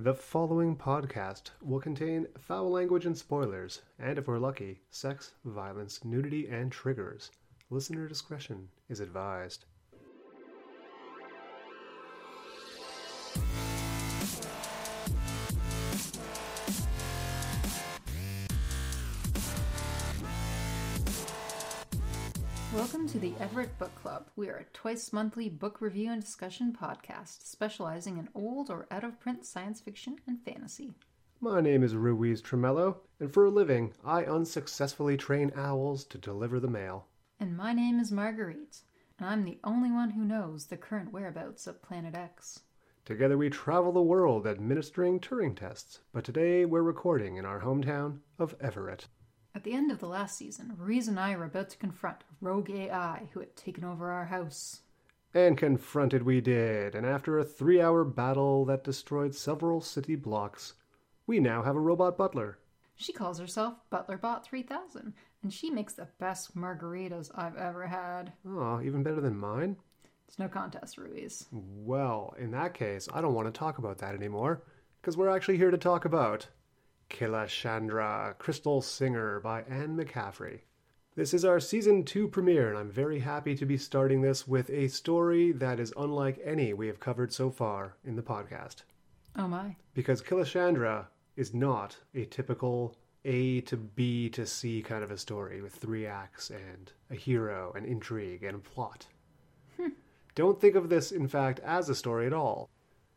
The following podcast will contain foul language and spoilers, and if we're lucky, sex, violence, nudity, and triggers. Listener discretion is advised. To the Everett Book Club. We are a twice monthly book review and discussion podcast specializing in old or out of print science fiction and fantasy. My name is Ruiz Tremello, and for a living, I unsuccessfully train owls to deliver the mail. And my name is Marguerite, and I'm the only one who knows the current whereabouts of Planet X. Together we travel the world administering Turing tests, but today we're recording in our hometown of Everett. At the end of the last season, Ruiz and I were about to confront a rogue AI who had taken over our house. And confronted we did, and after a three hour battle that destroyed several city blocks, we now have a robot butler. She calls herself ButlerBot 3000, and she makes the best margaritas I've ever had. Oh, even better than mine? It's no contest, Ruiz. Well, in that case, I don't want to talk about that anymore, because we're actually here to talk about Killashandra, Crystal Singer by Anne McCaffrey. This is our season 2 premiere, and I'm very happy to be starting this with a story that is unlike any we have covered so far in the podcast. Oh my. Because Killashandra is not a typical A to B to C kind of a story with three acts and a hero, and intrigue, and a plot. Hmm. Don't think of this, in fact, as a story at all.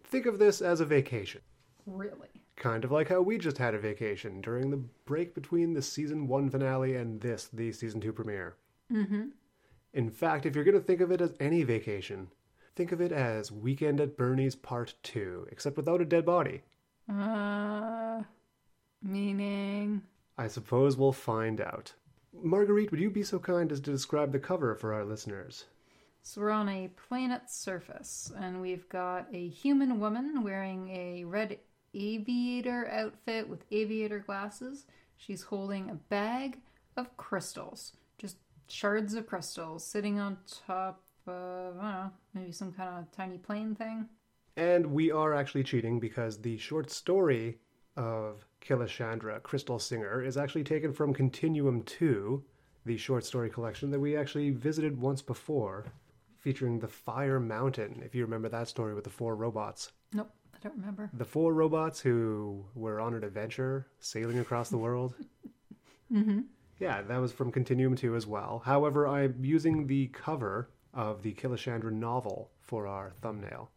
Think of this as a vacation. Really? Kind of like how we just had a vacation during the break between the season one finale and this, the season two premiere. Mm-hmm. In fact, if you're going to think of it as any vacation, think of it as Weekend at Bernie's Part 2, except without a dead body. Uh, meaning. I suppose we'll find out. Marguerite, would you be so kind as to describe the cover for our listeners? So we're on a planet's surface, and we've got a human woman wearing a red aviator outfit with aviator glasses. She's holding a bag of crystals, just shards of crystals, sitting on top of, I don't know, maybe some kind of tiny plane thing. And we are actually cheating because the short story of Killashandra, Crystal Singer, is actually taken from Continuum 2, the short story collection that we actually visited once before, featuring the Fire Mountain, if you remember that story with the four robots. Nope, I don't remember. The four robots who were on an adventure sailing across the world. Mm-hmm. Yeah, that was from Continuum 2 as well. However, I'm using the cover of the Killashandra novel for our thumbnail.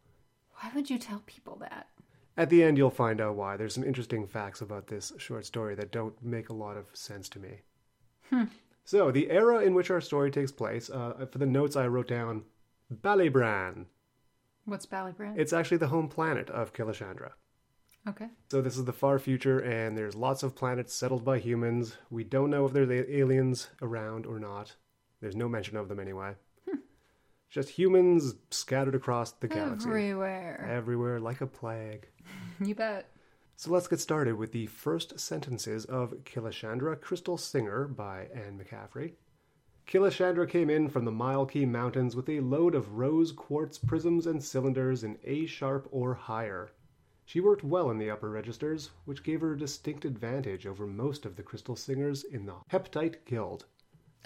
Why would you tell people that? At the end, you'll find out why. There's some interesting facts about this short story that don't make a lot of sense to me. Hmm. So, the era in which our story takes place, uh, for the notes I wrote down, Ballybran. What's Ballybran? It's actually the home planet of Killashandra. okay. So, this is the far future, and there's lots of planets settled by humans. We don't know if there's aliens around or not. There's no mention of them anyway. Hmm. Just humans scattered across the galaxy. Everywhere. Everywhere, like a plague. You bet. So let's get started with the first sentences of Killashandra Crystal Singer by Anne McCaffrey. Killashandra came in from the Milekey Mountains with a load of rose quartz prisms and cylinders in A sharp or higher. She worked well in the upper registers, which gave her a distinct advantage over most of the crystal singers in the Heptite Guild.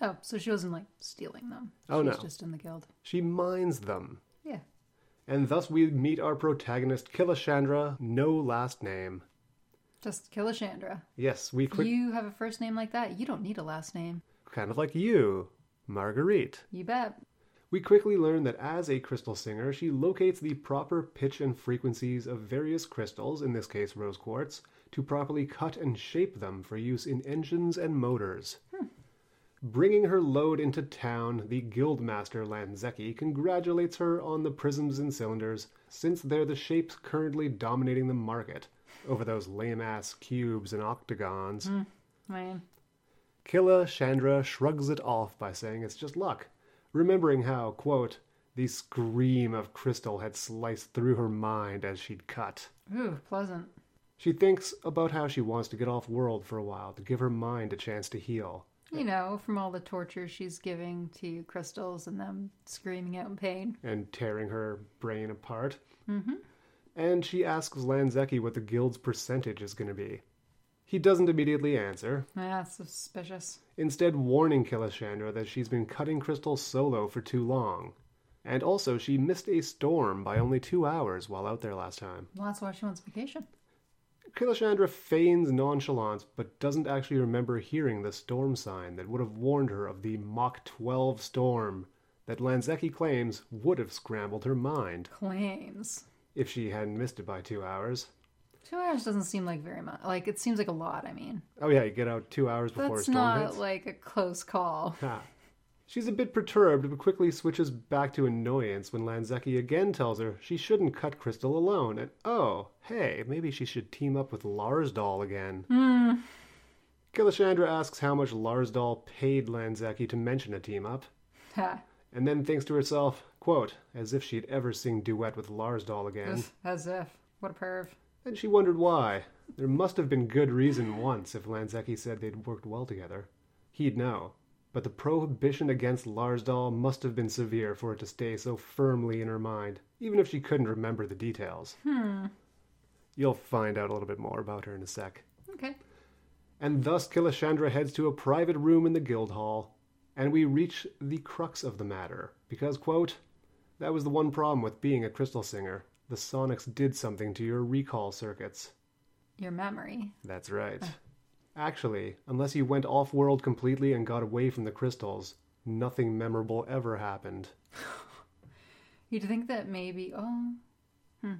Oh, so she wasn't like stealing them. Oh, she was no. just in the guild. She mines them. Yeah. And thus we meet our protagonist, Killashandra, no last name. Just Killashandra. Yes, we If quick, you have a first name like that, you don't need a last name. Kind of like you, Marguerite. You bet. We quickly learn that as a crystal singer, she locates the proper pitch and frequencies of various crystals, in this case rose quartz, to properly cut and shape them for use in engines and motors. Hmm. Bringing her load into town, the guildmaster Lanzeki congratulates her on the prisms and cylinders, since they're the shapes currently dominating the market over those lame ass cubes and octagons. Hmm. Man. Killashandra shrugs it off by saying it's just luck, remembering how, quote, the scream of crystal had sliced through her mind as she'd cut. Ooh, pleasant. She thinks about how she wants to get off world for a while to give her mind a chance to heal. You know, from all the torture she's giving to crystals and them screaming out in pain. and tearing her brain apart. Mm-hmm. and she asks Lanzeki what the guild's percentage is going to be. He doesn't immediately answer, Yeah, suspicious. instead warning Killashandra that she's been cutting Crystal solo for too long. And also, she missed a storm by only two hours while out there last time. Well, that's why she wants vacation. Killashandra feigns nonchalance, but doesn't actually remember hearing the storm sign that would have warned her of the Mach 12 storm that Lanzeki claims would have scrambled her mind Claims. if she hadn't missed it by two hours. Two hours doesn't seem like very much. Like, it seems like a lot, I mean. Oh yeah, you get out two hours before a That's storm not hits. like a close call. She's a bit perturbed, but quickly switches back to annoyance when Lanzeki again tells her she shouldn't cut Crystal alone, and oh, hey, maybe she should team up with Larsdal again. Hmm. Killashandra asks how much Larsdal paid Lanzeki to mention a team up, Ha. and then thinks to herself, quote, as if she'd ever sing duet with Larsdal again. As if. What a perv. And she wondered why. There must have been good reason once if Lanzeki said they'd worked well together. He'd know. But the prohibition against Larsdal must have been severe for it to stay so firmly in her mind, even if she couldn't remember the details. Hmm. You'll find out a little bit more about her in a sec. Okay. And thus Killashandra heads to a private room in the guild hall, and we reach the crux of the matter. Because, quote, that was the one problem with being a crystal singer. The sonics did something to your recall circuits. Your memory. That's right. Actually, unless you went off world completely and got away from the crystals, nothing memorable ever happened. You'd think that maybe. Oh. Hmm.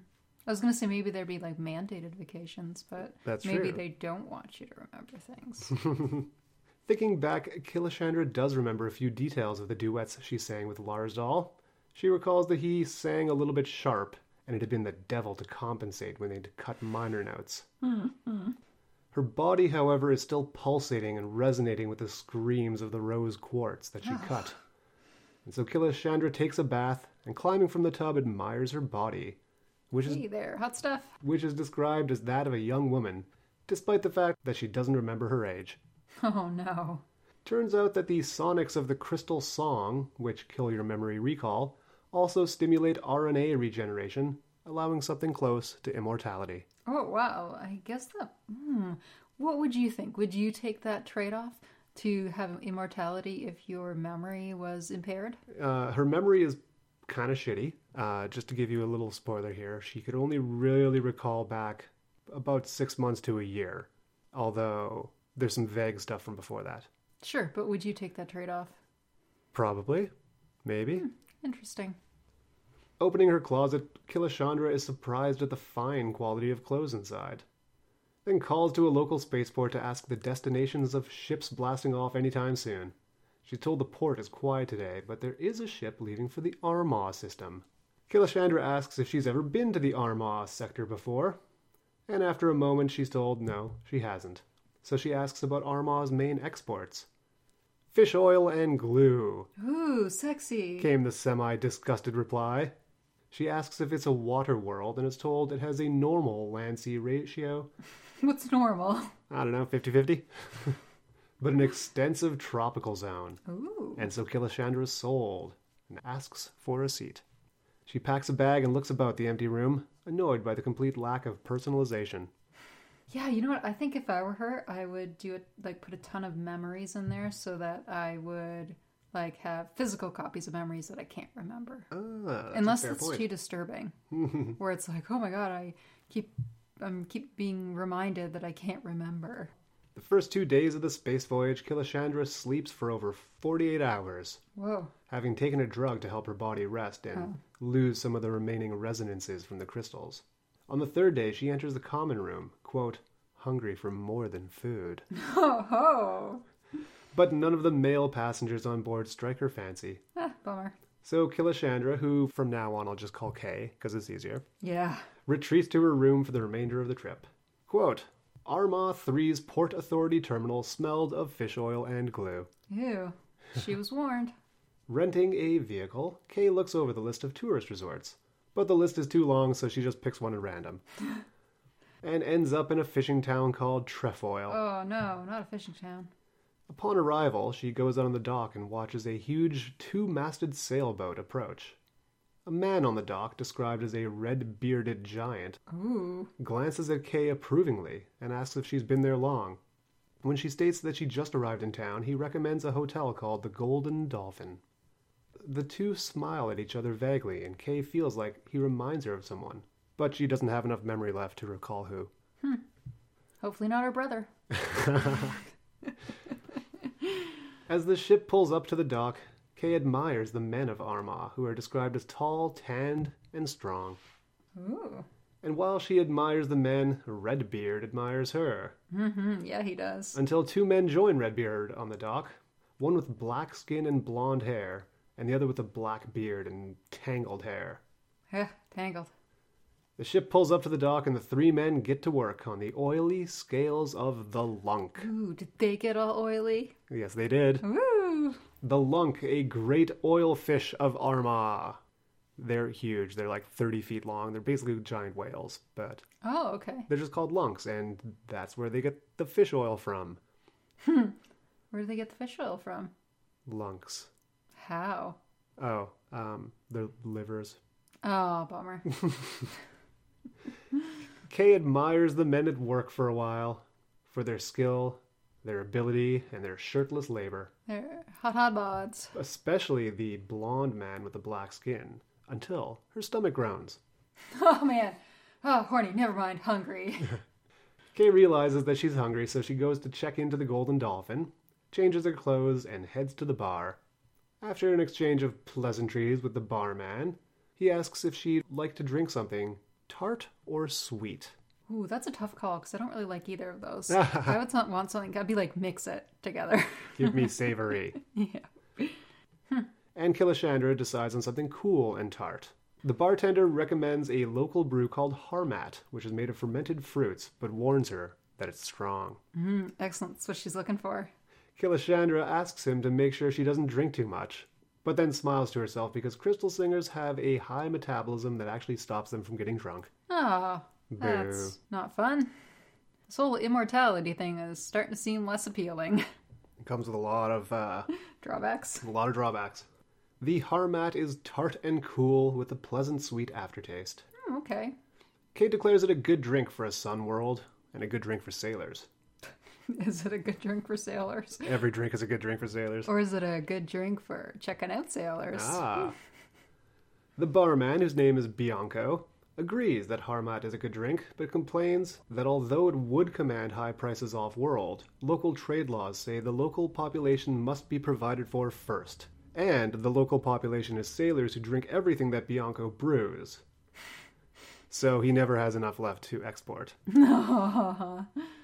I was going to say maybe there'd be like mandated vacations, but That's maybe true. they don't want you to remember things. Thinking back, Killashandra does remember a few details of the duets she sang with Larsdal. She recalls that he sang a little bit sharp, and it had been the devil to compensate when they'd cut minor notes. Mm, mm. Her body, however, is still pulsating and resonating with the screams of the rose quartz that she cut. And so Killashandra takes a bath and, climbing from the tub, admires her body, which is hey there, hot stuff. which is described as that of a young woman, despite the fact that she doesn't remember her age. Oh no. Turns out that the sonics of the crystal song, which kill your memory recall, also stimulate RNA regeneration, allowing something close to immortality. Oh wow. I guess that. Hmm. What would you think? Would you take that trade off to have immortality if your memory was impaired? Uh, her memory is kind of shitty. Uh, just to give you a little spoiler here, she could only really recall back about six months to a year, although there's some vague stuff from before that. Sure, but would you take that trade off? Probably. Maybe. Interesting. Opening her closet, Killashandra is surprised at the fine quality of clothes inside. Then calls to a local spaceport to ask the destinations of ships blasting off anytime soon. She's told the port is quiet today, but there is a ship leaving for the Armagh system. Killashandra asks if she's ever been to the Armagh sector before, and after a moment she's told no, she hasn't. So she asks about Armagh's main exports. Fish oil and glue Ooh, sexy. came the semi disgusted reply. She asks if it's a water world and is told it has a normal land sea ratio. What's normal? I don't know, 50 50? but an extensive tropical zone. Ooh. And so Killashandra is sold and asks for a seat. She packs a bag and looks about the empty room, annoyed by the complete lack of personalization. Yeah, you know what? I think if I were her, I would do it like put a ton of memories in there so that I would like have physical copies of memories that I can't remember. Ah, Unless it's point. too disturbing. where it's like, "Oh my god, I keep I'm keep being reminded that I can't remember." The first two days of the space voyage, Killashandra sleeps for over 48 hours. Whoa. having taken a drug to help her body rest and lose some of the remaining resonances from the crystals. On the third day, she enters the common room, quote, hungry for more than food. Ho ho. But none of the male passengers on board strike her fancy. Ah, bummer. So Killashandra, who from now on I'll just call Kay because it's easier, Yeah. retreats to her room for the remainder of the trip. Quote, Armagh 3's Port Authority terminal smelled of fish oil and glue. Ew. She was warned. Renting a vehicle, Kay looks over the list of tourist resorts, but the list is too long, so she just picks one at random. and ends up in a fishing town called Trefoil. Oh no, not a fishing town. Upon arrival, she goes out on the dock and watches a huge two masted sailboat approach. A man on the dock, described as a red bearded giant, Ooh. glances at Kay approvingly and asks if she's been there long. When she states that she just arrived in town, he recommends a hotel called the Golden Dolphin. The two smile at each other vaguely, and Kay feels like he reminds her of someone, but she doesn't have enough memory left to recall who. Hopefully not her brother. As the ship pulls up to the dock, Kay admires the men of Armagh, who are described as tall, tanned, and strong. Ooh. And while she admires the men, Redbeard admires her. Mm-hmm. Yeah, he does. Until two men join Redbeard on the dock, one with black skin and blonde hair, and the other with a black beard and tangled hair. Yeah, tangled. The ship pulls up to the dock, and the three men get to work on the oily scales of the lunk. Ooh, did they get all oily? Yes, they did. Ooh. The lunk, a great oil fish of Armagh. They're huge. They're like 30 feet long. They're basically giant whales, but Oh, okay. they're just called lunks, and that's where they get the fish oil from. Hmm. Where do they get the fish oil from? Lunks. How? Oh, um, their livers. Oh, bummer. Kay admires the men at work for a while for their skill, their ability, and their shirtless labor, They're hot hot bods. especially the blonde man with the black skin, until her stomach groans. Oh man. Oh, horny. Never mind. Hungry. Kay realizes that she's hungry, so she goes to check into the Golden Dolphin, changes her clothes, and heads to the bar. After an exchange of pleasantries with the barman, he asks if she'd like to drink something tart or sweet. Ooh, that's a tough call because I don't really like either of those. I would not want something, I'd be like mix it together. Give me savory. yeah. and Killashandra decides on something cool and tart. The bartender recommends a local brew called Harmat, which is made of fermented fruits, but warns her that it's strong. Mm, excellent. That's what she's looking for. Killashandra asks him to make sure she doesn't drink too much, but then smiles to herself because crystal singers have a high metabolism that actually stops them from getting drunk. Oh, that's not fun. This whole immortality thing is starting to seem less appealing. It comes with a lot of uh, Drawbacks. a lot of drawbacks. The Harmat is tart and cool with a pleasant sweet aftertaste. Hmm, okay. Kate declares it a good drink for a sun world and a good drink for sailors. Is it a good drink for sailors? Every drink is a good drink for sailors. Or is it a good drink for checking out sailors? Ah. The barman, whose name is Bianco, agrees that Harmat is a good drink, but complains that although it would command high prices off world, local trade laws say the local population must be provided for first. And the local population is sailors who drink everything that Bianco brews. So he never has enough left to export.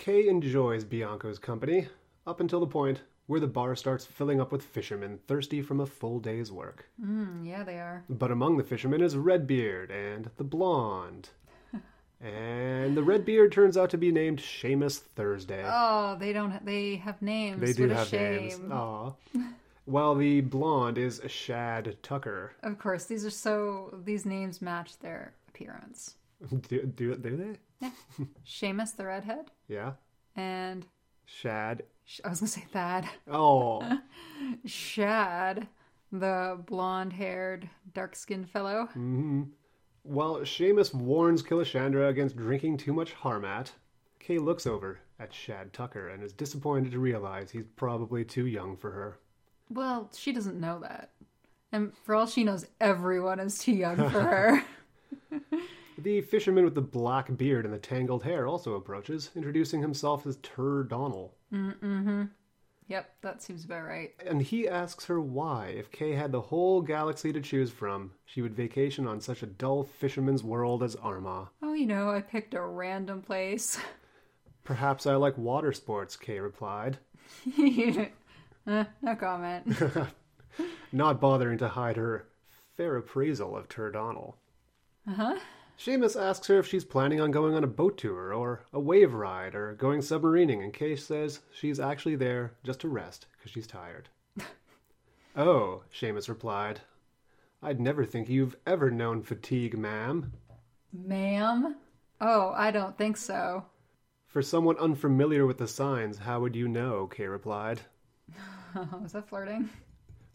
Kay enjoys Bianco's company up until the point where the bar starts filling up with fishermen thirsty from a full day's work. Mm, yeah, they are. But among the fishermen is Redbeard and the blonde. and the Redbeard turns out to be named Seamus Thursday. Oh, they don't. Ha- they have names. they do what a have shame. names. Aw. While the blonde is Shad Tucker. Of course, these are so. These names match their appearance. Do, do, do they? Yeah. Seamus the redhead Yeah. and Shad. I was gonna say Thad. Oh. Shad, the blonde-haired, dark-skinned fellow. hmm While Seamus warns Killashandra against drinking too much Harmat, Kay looks over at Shad Tucker and is disappointed to realize he's probably too young for her. Well, she doesn't know that, and for all she knows, everyone is too young for her. The fisherman with the black beard and the tangled hair also approaches, introducing himself as Tur Donnell. mm-hmm. Yep, that seems about right. And he asks her why, if Kay had the whole galaxy to choose from, she would vacation on such a dull fisherman's world as Armagh. Oh, you know, I picked a random place. Perhaps I like water sports, Kay replied, Uh, no comment. not bothering to hide her fair appraisal of Tur Donnell. Uh huh. Seamus asks her if she's planning on going on a boat tour or a wave ride or going submarining, and Kay says she's actually there just to rest because she's tired. oh, Seamus replied. I'd never think you've ever known fatigue, ma'am. Ma'am? Oh, I don't think so. For someone unfamiliar with the signs, how would you know? Kay replied. Is that flirting?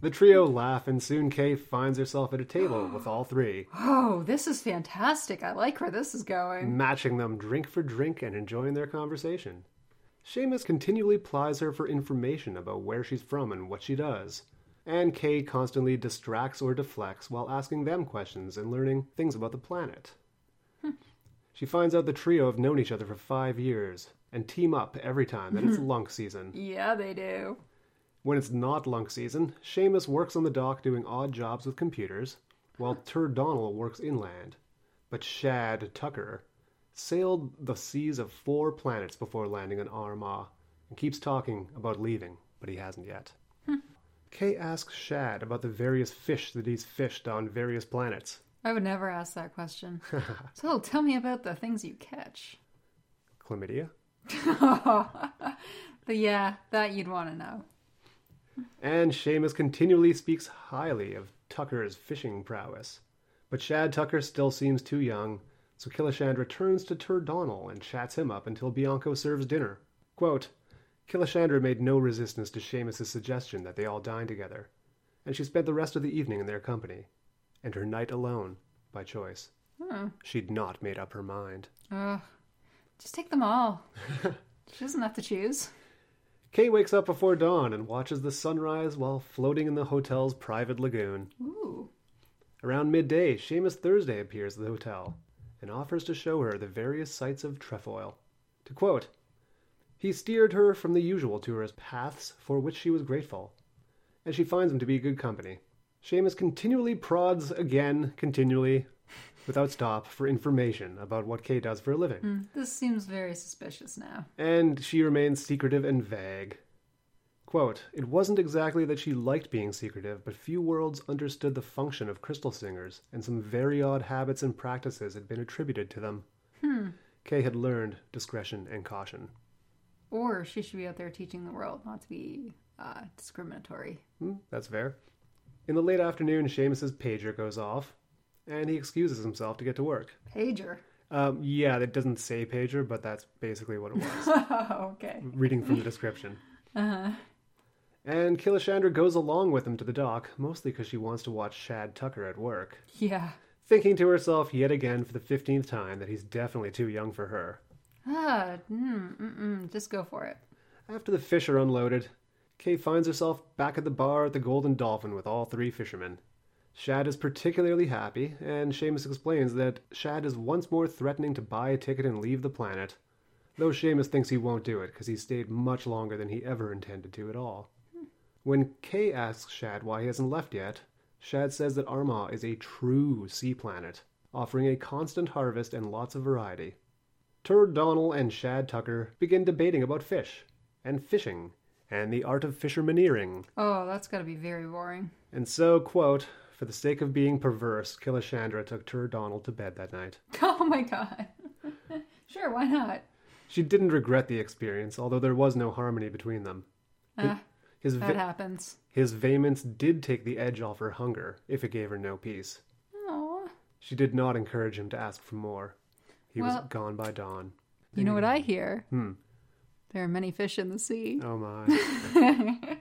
The trio laugh, and soon Kay finds herself at a table with all three, Oh, this is fantastic. I like where this is going. matching them drink for drink and enjoying their conversation. Seamus continually plies her for information about where she's from and what she does. And Kay constantly distracts or deflects while asking them questions and learning things about the planet. Hmm. she finds out the trio have known each other for five years and team up every time that it's lunk season. Yeah, they do. When it's not lunk season, Seamus works on the dock doing odd jobs with computers, while Tur Donald works inland. But Shad Tucker sailed the seas of four planets before landing on Armagh and keeps talking about leaving, but he hasn't yet. Hmm. Kay asks Shad about the various fish that he's fished on various planets. I would never ask that question. so tell me about the things you catch. Chlamydia? But yeah, that you'd want to know. And Seamus continually speaks highly of Tucker's fishing prowess. But Shad Tucker still seems too young, so Killishan returns to Tur Donal and chats him up until Bianco serves dinner. Quote, Killashandra made no resistance to Seamus's suggestion that they all dine together, and she spent the rest of the evening in their company, and her night alone, by choice. Hmm. She'd not made up her mind. Ugh. Just take them all. she doesn't have to choose. Kay wakes up before dawn and watches the sunrise while floating in the hotel's private lagoon. Ooh. Around midday, Seamus Thursday appears at the hotel and offers to show her the various sights of Trefoil. To quote, he steered her from the usual tourist paths for which she was grateful, and she finds him to be good company. Seamus continually prods again, continually, without stop, for information about what Kay does for a living, Hmm, This seems very suspicious now. and she remains secretive and vague. Quote, it wasn't exactly that she liked being secretive, but few worlds understood the function of crystal singers, and some very odd habits and practices had been attributed to them. Hmm. Kay had learned discretion and caution. Or she should be out there teaching the world not to be uh, discriminatory. Hmm, that's fair. In the late afternoon, Seamus's pager goes off, and he excuses himself to get to work. Pager. Um, yeah, it doesn't say pager, but that's basically what it was. okay. reading from the description. Uh-huh. And Killashandra goes along with him to the dock, mostly because she wants to watch Shad Tucker at work, Yeah. thinking to herself yet again for the fifteenth time that he's definitely too young for her. Ah, mm, mm-mm, just go for it. After the fish are unloaded, Kay finds herself back at the bar at the Golden Dolphin with all three fishermen. Shad is particularly happy, and Seamus explains that Shad is once more threatening to buy a ticket and leave the planet, though Seamus thinks he won't do it because he stayed much longer than he ever intended to at all. When Kay asks Shad why he hasn't left yet, Shad says that Armagh is a true sea planet, offering a constant harvest and lots of variety. Tur Donal and Shad Tucker begin debating about fish, and fishing, and the art of fishermaneering. Oh, that's got to be very boring. And so, quote, for the sake of being perverse, Killashandra took Tur Donald to bed that night. Oh my god. sure, why not? She didn't regret the experience, although there was no harmony between them. Ah, His, that ve- happens. his vehemence did take the edge off her hunger, if it gave her no peace. Oh. She did not encourage him to ask for more. He was gone by dawn. You know what I hear? Hmm. There are many fish in the sea. Oh my.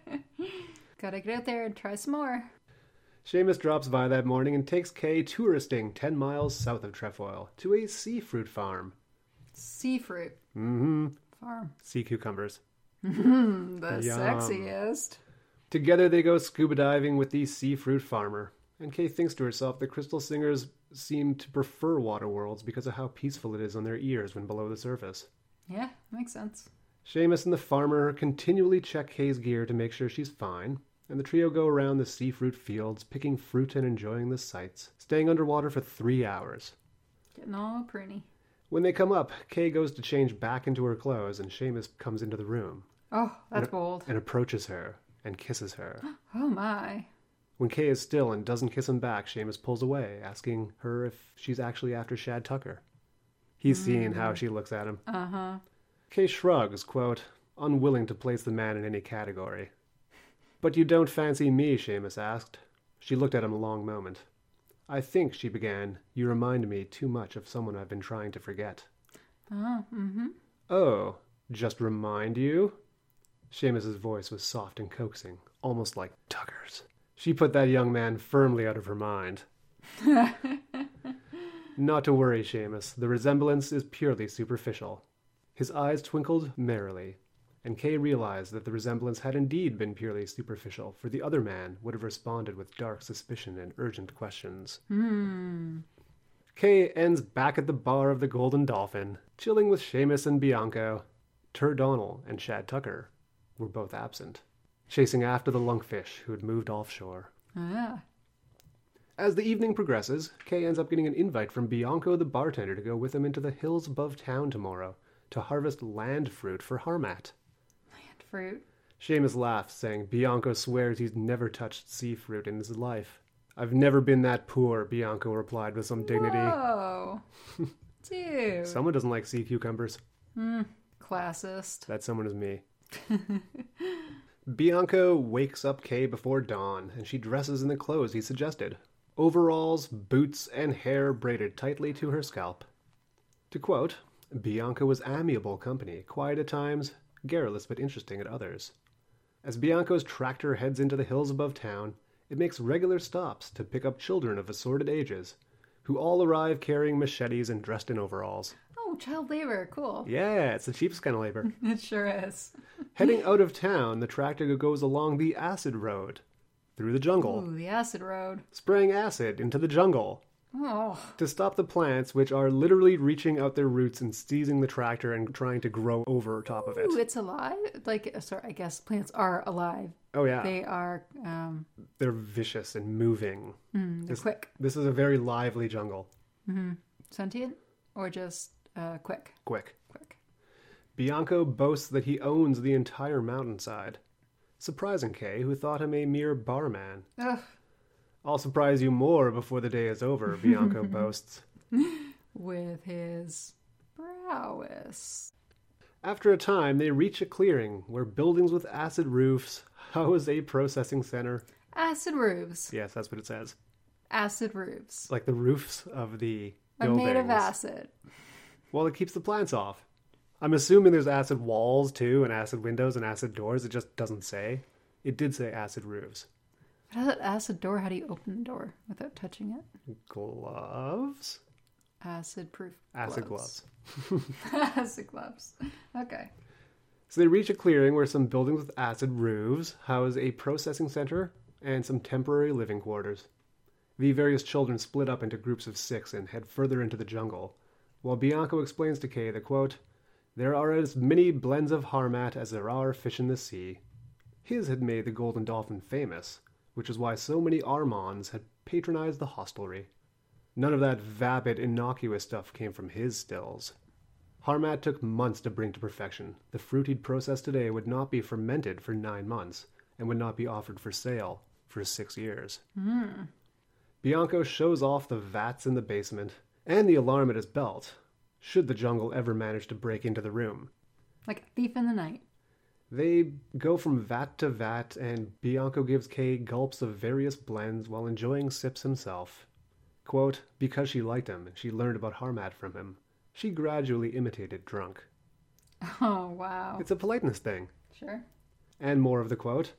Gotta get out there and try some more. Seamus drops by that morning and takes Kay touristing 10 miles south of Trefoil to a sea fruit farm. Sea fruit hmm farm. Sea cucumbers. Mm, the Yum. sexiest. Together they go scuba diving with the sea fruit farmer. And Kay thinks to herself that crystal singers seem to prefer water worlds because of how peaceful it is on their ears when below the surface. Yeah, makes sense. Seamus and the farmer continually check Kay's gear to make sure she's fine, and the trio go around the sea fruit fields, picking fruit and enjoying the sights, staying underwater for three hours. Getting all pruny. When they come up, Kay goes to change back into her clothes, and Seamus comes into the room Oh, that's bold. and approaches her and kisses her. Oh my. When Kay is still and doesn't kiss him back, Seamus pulls away, asking her if she's actually after Shad Tucker. He's seen how she looks at him. Uh huh. Kay shrugs, quote, unwilling to place the man in any category. But you don't fancy me, Seamus asked. She looked at him a long moment. I think, she began, you remind me too much of someone I've been trying to forget. Oh, mm hmm. Oh, just remind you? Seamus's voice was soft and coaxing, almost like Tucker's. She put that young man firmly out of her mind. Not to worry, Seamus. The resemblance is purely superficial. His eyes twinkled merrily, and Kay realized that the resemblance had indeed been purely superficial, for the other man would have responded with dark suspicion and urgent questions. Hmm. Kay ends back at the bar of the Golden Dolphin, chilling with Seamus and Bianco. Tur Donnell and Shad Tucker were both absent, chasing after the lunkfish who had moved offshore. Ah. As the evening progresses, Kay ends up getting an invite from Bianco the bartender to go with him into the hills above town tomorrow to harvest land fruit for Harmat. Fruit. Seamus laughs, saying Bianco swears he's never touched sea fruit in his life. I've never been that poor, Bianco replied with some dignity. Whoa. Dude. Someone doesn't like sea cucumbers. Hmm, classist. That someone is me. Bianco wakes up Kay before dawn, and she dresses in the clothes he suggested overalls, boots, and hair braided tightly to her scalp. To quote, Bianco was amiable company, quiet at times, garrulous but interesting at others. As Bianco's tractor heads into the hills above town, it makes regular stops to pick up children of assorted ages, who all arrive carrying machetes and dressed in overalls. Oh, child labor. Cool. Yeah, it's the cheapest kind of labor. It sure is. Heading out of town, the tractor goes along the acid road, through the jungle, Ooh, the acid road. spraying acid into the jungle Oh, to stop the plants, which are literally reaching out their roots and seizing the tractor and trying to grow over top of it. Ooh, it's alive. Like, uh, sorry, I guess plants are alive. Oh yeah, They are. Um, they're vicious and moving. mm, they're This- quick, This is a very lively jungle. sentient, or just uh, quick. Quick. Quick. Bianco boasts that he owns the entire mountainside. Surprising Kay, who thought him a mere barman. Ugh. I'll surprise you more before the day is over, Bianco boasts. With his prowess. After a time, they reach a clearing where buildings with acid roofs house a processing center. Acid roofs. Yes, that's what it says. Acid roofs. Like the roofs of the Are buildings. made of acid. Well, it keeps the plants off. I'm assuming there's acid walls too, and acid windows and acid doors. It just doesn't say. It did say acid roofs. But that acid door? How do you open the door without touching it? Gloves? Acid proof. Acid gloves. acid gloves. Okay. So they reach a clearing where some buildings with acid roofs house a processing center and some temporary living quarters. The various children split up into groups of six and head further into the jungle, while Bianco explains to Kay that, quote, There are as many blends of Harmat as there are fish in the sea. His had made the Golden Dolphin famous, which is why so many Armands had patronized the hostelry. None of that vapid, innocuous stuff came from his stills. Harmat took months to bring to perfection. The fruit he'd processed today would not be fermented for nine months and would not be offered for sale for six years. Hmm. Bianco shows off the vats in the basement and the alarm at his belt, should the jungle ever manage to break into the room. Like a thief in the night. They go from vat to vat, and Bianco gives Kay gulps of various blends while enjoying sips himself. Quote, because she liked him and she learned about Harmat from him, she gradually imitated drunk. Oh, wow. It's a politeness thing. Sure. And more of the quote.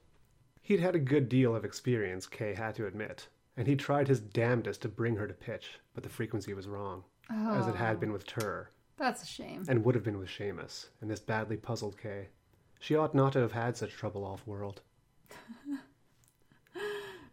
He'd had a good deal of experience, Kay had to admit, and he tried his damnedest to bring her to pitch, but the frequency was wrong, as it had oh. been with Tur, That's a shame. and would have been with Seamus, and this badly puzzled Kay. She ought not to have had such trouble off world.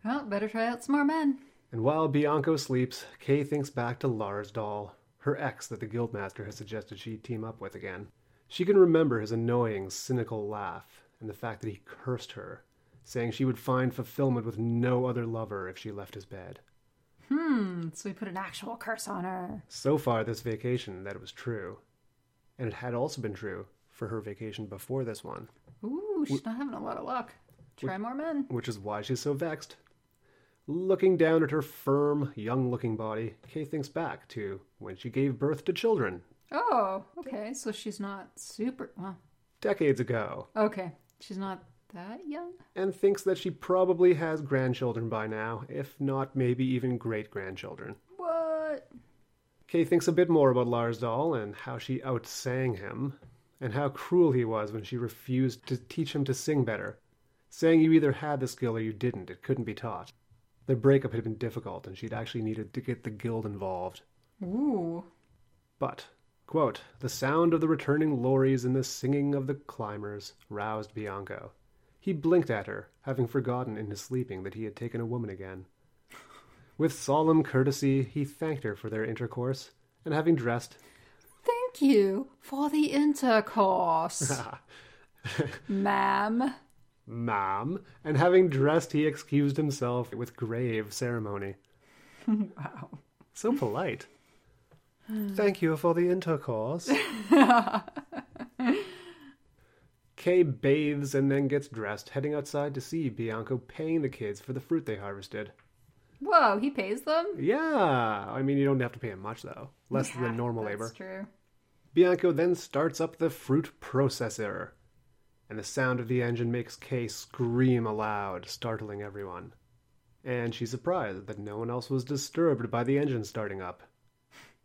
Well, better try out some more men. And while Bianco sleeps, Kay thinks back to Larsdal, her ex that the guildmaster has suggested she team up with again. She can remember his annoying, cynical laugh, and the fact that he cursed her, saying she would find fulfillment with no other lover if she left his bed. Hmm, so he put an actual curse on her. So far this vacation, that it was true. And it had also been true for her vacation before this one, Ooh, she's not having a lot of luck. Try more men. which is why she's so vexed. Looking down at her firm, young looking body, Kay thinks back to when she gave birth to children Oh, okay. So she's not super. Well, decades ago, okay. She's not that young. and thinks that she probably has grandchildren by now, if not maybe even great grandchildren. What? Kay thinks a bit more about Larsdal and how she outsang him, and how cruel he was when she refused to teach him to sing better, saying you either had the skill or you didn't. It couldn't be taught. Their breakup had been difficult, and she'd actually needed to get the guild involved. Ooh. But, quote, the sound of the returning lorries and the singing of the climbers roused Bianco. He blinked at her, having forgotten in his sleeping that he had taken a woman again. With solemn courtesy, he thanked her for their intercourse, and having dressed, Thank you for the intercourse, ma'am. ma'am, and having dressed, he excused himself with grave ceremony. Wow. So polite. Thank you for the intercourse. Kay bathes and then gets dressed, heading outside to see Bianco paying the kids for the fruit they harvested. Whoa, he pays them? Yeah, I mean, you don't have to pay him much, though. Less Yeah, than normal that's labor. true. Bianco then starts up the fruit processor, and the sound of the engine makes Kay scream aloud, startling everyone. And she's surprised that no one else was disturbed by the engine starting up.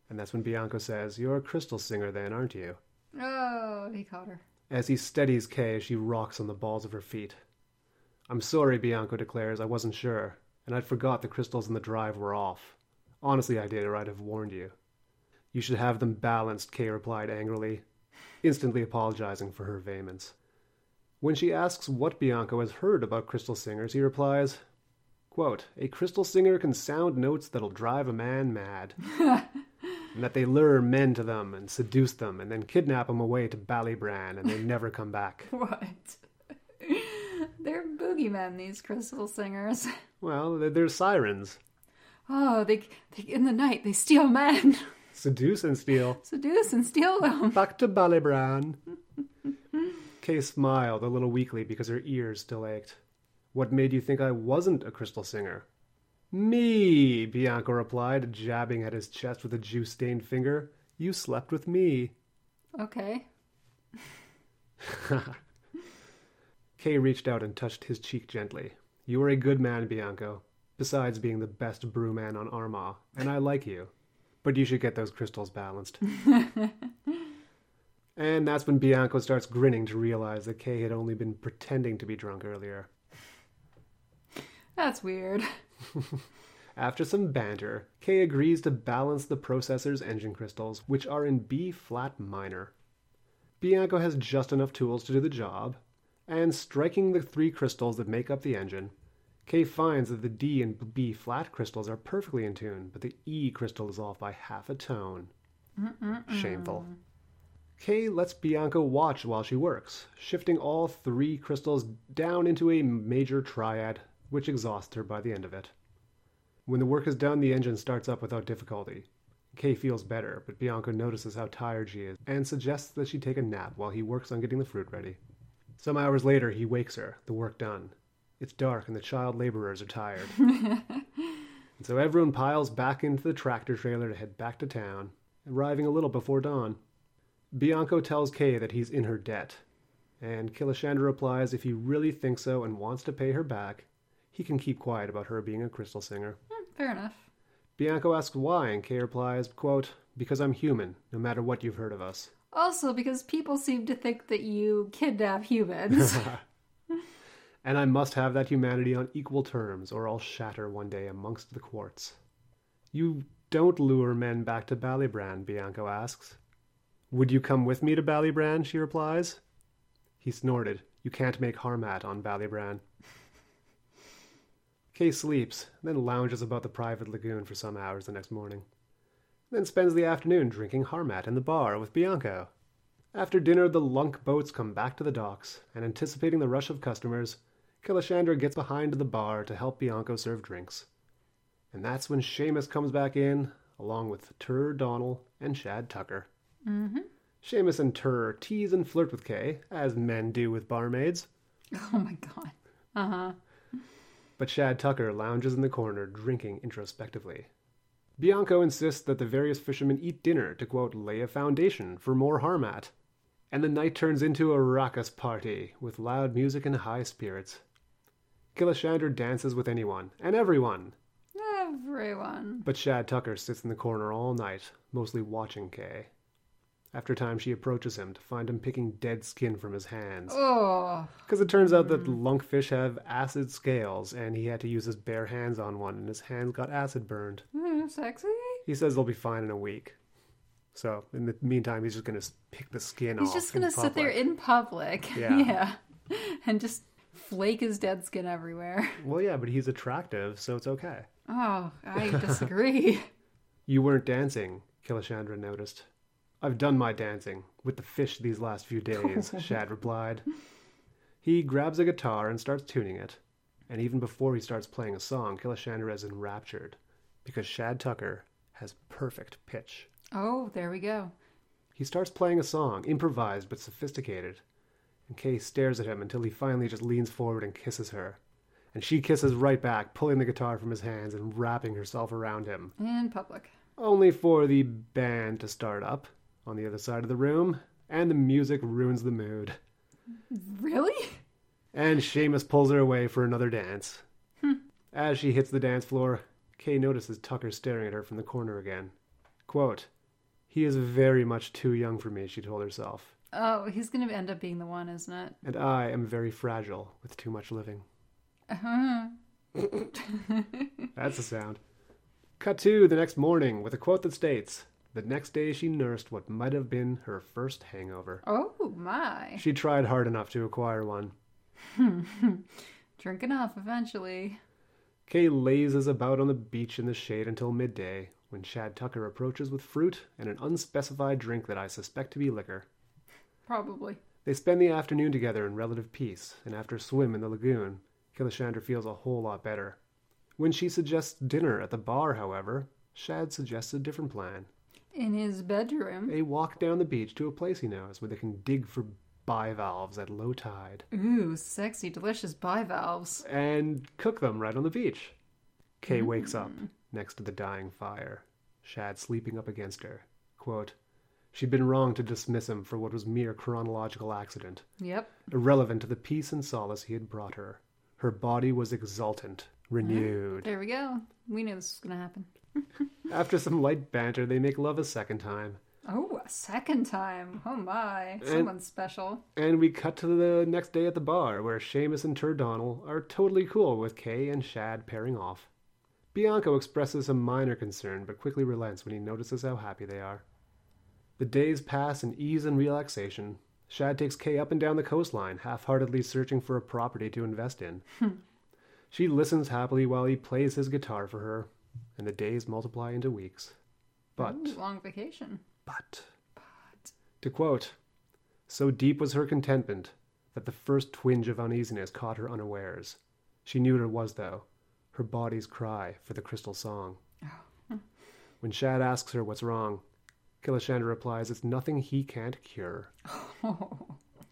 And that's when Bianco says, You're a crystal singer, then, aren't you? Oh, he caught her. As he steadies Kay, she rocks on the balls of her feet. I'm sorry, Bianco declares, I wasn't sure, and I'd forgot the crystals in the drive were off. Honestly, I did, or I'd have warned you. You should have them balanced, Kay replied angrily, instantly apologizing for her vehemence. When she asks what Bianco has heard about crystal singers, he replies, quote, A crystal singer can sound notes that'll drive a man mad. and that they lure men to them and seduce them and then kidnap them away to Ballybran and they never come back. What? They're boogeymen, these crystal singers. Well, they're, they're sirens. Oh, they, they in the night they steal men, Seduce and steal. seduce and steal them. Back to Ballybran. Kay smiled a little weakly because her ears still ached. What made you think I wasn't a crystal singer? Me, Bianco replied, jabbing at his chest with a juice stained finger. You slept with me. Okay. Kay reached out and touched his cheek gently. You are a good man, Bianco, besides being the best brewman on Armagh, and I like you. But you should get those crystals balanced. and that's when Bianco starts grinning to realize that Kay had only been pretending to be drunk earlier. That's weird. After some banter, Kay agrees to balance the processor's engine crystals, which are in B flat minor. Bianco has just enough tools to do the job, and striking the three crystals that make up the engine, Kay finds that the D and B flat crystals are perfectly in tune, but the E crystal is off by half a tone. Shameful. Kay lets Bianco watch while she works, shifting all three crystals down into a major triad, which exhausts her by the end of it. When the work is done, the engine starts up without difficulty. Kay feels better, but Bianco notices how tired she is and suggests that she take a nap while he works on getting the fruit ready. Some hours later, he wakes her, the work done. It's dark and the child laborers are tired. and so everyone piles back into the tractor trailer to head back to town, arriving a little before dawn. Bianco tells Kay that he's in her debt, and Killashandra replies if he really thinks so and wants to pay her back, he can keep quiet about her being a crystal singer. Hmm, Fair enough. Bianco asks why, and Kay replies, quote, Because I'm human, no matter what you've heard of us. Also, because people seem to think that you kidnap humans. And I must have that humanity on equal terms, or I'll shatter one day amongst the quartz. You don't lure men back to Ballybran, Bianco asks. Would you come with me to Ballybran? she replies. He snorted. You can't make Harmat on Ballybran. Kay sleeps, then lounges about the private lagoon for some hours the next morning. Then spends the afternoon drinking Harmat in the bar with Bianco. After dinner, the lunk boats come back to the docks, and anticipating the rush of customers, Killashandra gets behind the bar to help Bianco serve drinks. And that's when Seamus comes back in, along with Tur Donnell and Shad Tucker. mm-hmm. Seamus and Tur tease and flirt with Kay, as men do with barmaids, Oh my god. Uh huh. but Shad Tucker lounges in the corner drinking introspectively. Bianco insists that the various fishermen eat dinner to, quote, lay a foundation for more Harmat. And the night turns into a raucous party with loud music and high spirits. Killashandra dances with anyone and everyone, Everyone. but Shad Tucker sits in the corner all night, mostly watching Kay. After time, she approaches him to find him picking dead skin from his hands. Oh, Because it turns out that lunkfish have acid scales, and he had to use his bare hands on one, and his hands got acid burned. mm, sexy. He says they'll be fine in a week. So, in the meantime, he's just going to pick the skin He's off. He's just gonna sit there in public. Yeah. yeah. And just flake his dead skin everywhere. Well, yeah, but he's attractive, so it's okay. Oh, I disagree. You weren't dancing, Killashandra noticed. I've done my dancing with the fish these last few days, Shad replied. He grabs a guitar and starts tuning it. And even before he starts playing a song, Killashandra is enraptured because Shad Tucker has perfect pitch. oh, there we go. He starts playing a song, improvised but sophisticated. And Kay stares at him until he finally just leans forward and kisses her. And she kisses right back, pulling the guitar from his hands and wrapping herself around him. In public. Only for the band to start up on the other side of the room, and the music ruins the mood. Really? And Seamus pulls her away for another dance. Hmm. As she hits the dance floor, Kay notices Tucker staring at her from the corner again. Quote, He is very much too young for me, she told herself, Oh, he's gonna end up being the one, isn't it? and I am very fragile with too much living. Uh-huh. That's the sound. Cut to the next morning with a quote that states, The next day she nursed what might have been her first hangover. Oh my. She tried hard enough to acquire one. Drink enough eventually. Kay lazes about on the beach in the shade until midday, when Shad Tucker approaches with fruit and an unspecified drink that I suspect to be liquor. Probably. They spend the afternoon together in relative peace, and after a swim in the lagoon, Killashandra feels a whole lot better. When she suggests dinner at the bar, however, Shad suggests a different plan. In his bedroom. A walk down the beach to a place he knows where they can dig for bivalves at low tide Ooh, sexy, delicious bivalves. and cook them right on the beach. Kay wakes up mm. next to the dying fire, Shad sleeping up against her. Quote, She'd been wrong to dismiss him for what was mere chronological accident, Yep. irrelevant to the peace and solace he had brought her. Her body was exultant, renewed. There we go. We knew this was gonna happen. After some light banter, they make love a second time, Oh, a second time. Oh my. Someone's special. and we cut to the next day at the bar, where Seamus and Turdonnell are totally cool with Kay and Shad pairing off. Bianco expresses a minor concern, but quickly relents when he notices how happy they are. The days pass in ease and relaxation. Shad takes Kay up and down the coastline, half heartedly searching for a property to invest in. Hmm. she listens happily while he plays his guitar for her, and the days multiply into weeks. But, Ooh, long vacation. but, But. to quote, so deep was her contentment that the first twinge of uneasiness caught her unawares. She knew what it was, though her body's cry for the crystal song. Oh. when Shad asks her what's wrong, Killashandra replies it's nothing he can't cure.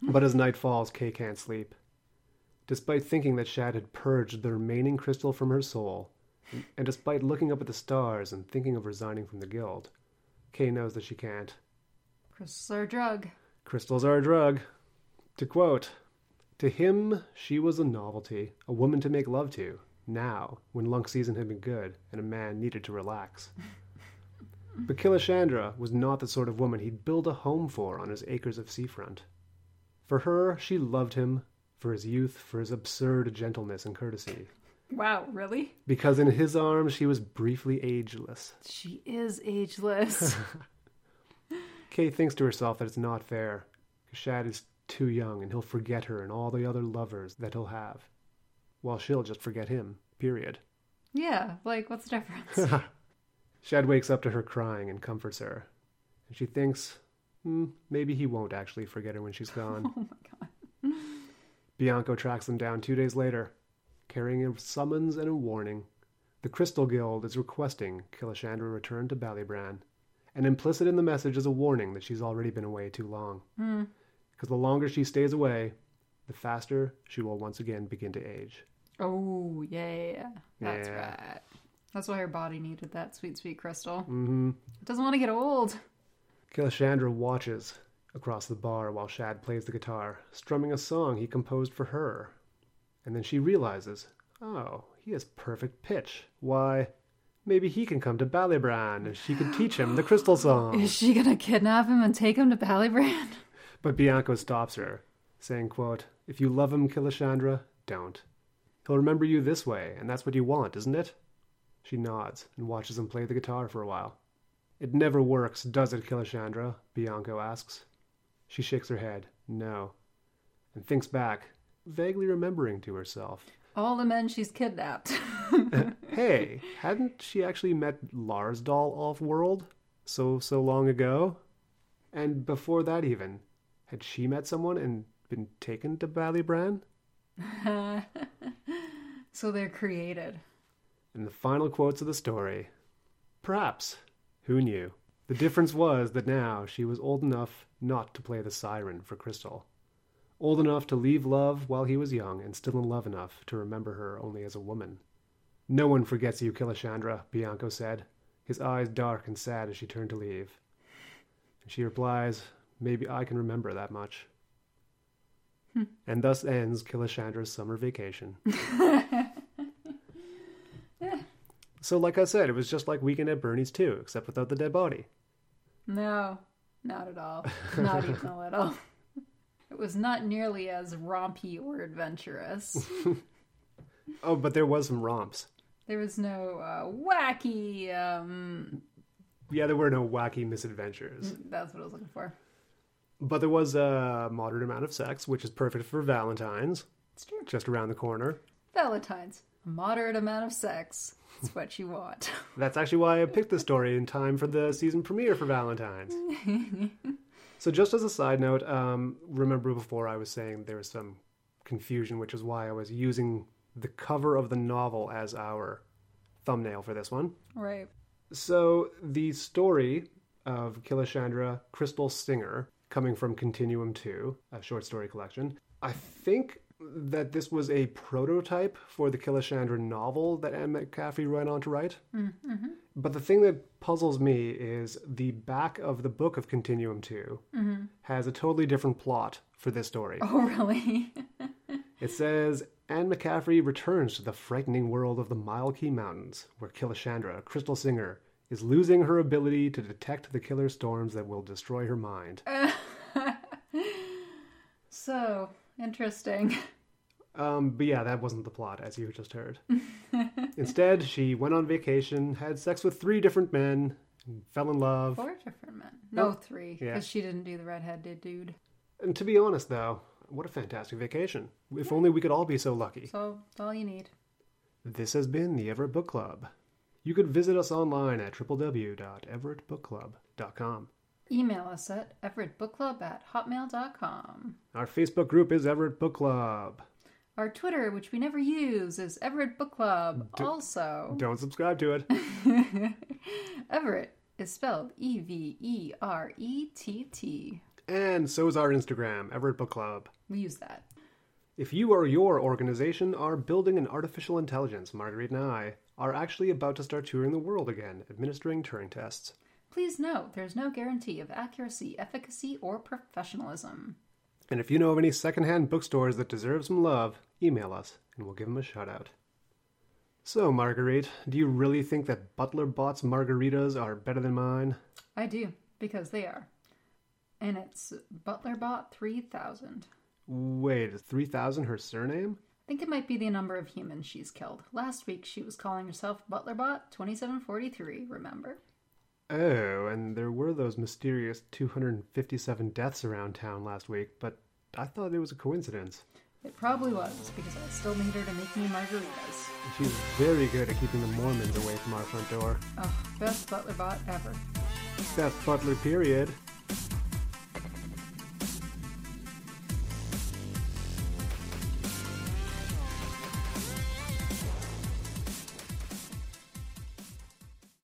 But as night falls, Kay can't sleep. Despite thinking that Shad had purged the remaining crystal from her soul, and despite looking up at the stars and thinking of resigning from the guild, Kay knows that she can't. Crystals are a drug. Crystals are a drug. To quote, To him, she was a novelty, a woman to make love to, now, when lunk season had been good and a man needed to relax. but Killashandra was not the sort of woman he'd build a home for on his acres of seafront. For her, she loved him for his youth, for his absurd gentleness and courtesy. Wow, really? Because in his arms, she was briefly ageless. She is ageless. Kay thinks to herself that it's not fair. Shad is too young and he'll forget her and all the other lovers that he'll have. While she'll just forget him, period. yeah, like, what's the difference? Shad wakes up to her crying and comforts her. And she thinks, hmm, maybe he won't actually forget her when she's gone. oh my god. Bianco tracks them down two days later, carrying a summons and a warning. The Crystal Guild is requesting Killashandra return to Ballybran, and implicit in the message is a warning that she's already been away too long. Hmm. Because the longer she stays away, the faster she will once again begin to age. Oh, yeah. That's Yeah. right. That's why her body needed that sweet, sweet crystal. Mm-hmm. It doesn't want to get old. Killashandra watches across the bar while Shad plays the guitar, strumming a song he composed for her. And then she realizes, oh, he has perfect pitch. Why, Maybe he can come to Ballybran and she could teach him the crystal song. Is she gonna kidnap him and take him to Ballybrand? But Bianco stops her, saying, quote, If you love him, Killashandra, don't. He'll remember you this way, and that's what you want, isn't it? She nods and watches him play the guitar for a while. It never works, does it, Killashandra? Bianco asks. She shakes her head, no, and thinks back, vaguely remembering to herself. All the men she's kidnapped. Hey, hadn't she actually met Lars Dahl off-world so, so long ago? And before that even, had she met someone and been taken to Ballybran? so they're created. And the final quotes of the story. Perhaps. Who knew? The difference was that now she was old enough not to play the siren for Crystal. Old enough to leave love while he was young, and still in love enough to remember her only as a woman. No one forgets you, Killashandra, Bianco said, his eyes dark and sad as she turned to leave. And she replies, Maybe I can remember that much. Hmm. and thus ends Killashandra's summer vacation. So, like I said, it was just like Weekend at Bernie's too, except without the dead body. No, not at all. Not even a little. It was not nearly as rompy or adventurous. Oh, but there was some romps. There was no uh, wacky. Um, Yeah, there were no wacky misadventures. that's what I was looking for. But there was a moderate amount of sex, which is perfect for Valentine's, It's true. just around the corner. Valentine's. Moderate amount of sex. It's what you want. That's actually why I picked the story in time for the season premiere for Valentine's. so, just as a side note, um, remember before I was saying there was some confusion, which is why I was using the cover of the novel as our thumbnail for this one. right. So the story of Killashandra Crystal Singer, coming from Continuum 2, a short story collection, I think that this was a prototype for the Killashandra novel that Anne McCaffrey went on to write. Mm-hmm. But the thing that puzzles me is the back of the book of Continuum 2 has a totally different plot for this story. Oh, really? It says Anne McCaffrey returns to the frightening world of the Milekey Mountains, where Killashandra, Crystal Singer, is losing her ability to detect the killer storms that will destroy her mind. so, interesting. Um, but yeah, that wasn't the plot, as you just heard. Instead, she went on vacation, had sex with three different men, and fell in love. Four different men. No, Oh, three. yeah. Because she didn't do the redheaded dude. And to be honest, though, what a fantastic vacation. If only we could all be so lucky. So, that's all you need. This has been the Everett Book Club. You could visit us online at www.everettbookclub.com. Email us at everettbookclub at hotmail.com. Our Facebook group is Everett Book Club. Our Twitter, which we never use, is Everett Book Club. also, Don't subscribe to it. Everett is spelled E V E R E T T. And so is our Instagram, Everett Book Club. We use that. If you or your organization are building an artificial intelligence, Marguerite and I are actually about to start touring the world again, administering Turing tests. Please note, there's no guarantee of accuracy, efficacy, or professionalism. And if you know of any secondhand bookstores that deserve some love, email us and we'll give them a shout out. So, Marguerite, do you really think that Butler Bot's margaritas are better than mine? I do, because they are. And it's ButlerBot 3000. Wait, is 3000 her surname? I think it might be the number of humans she's killed. Last week she was calling herself ButlerBot 2743, remember? Oh, and there were those mysterious 257 deaths around town last week, but I thought it was a coincidence. It probably was, because I still need her to make me margaritas. She's very good at keeping the Mormons away from our front door. Oh, best butler bot ever. Best butler, period.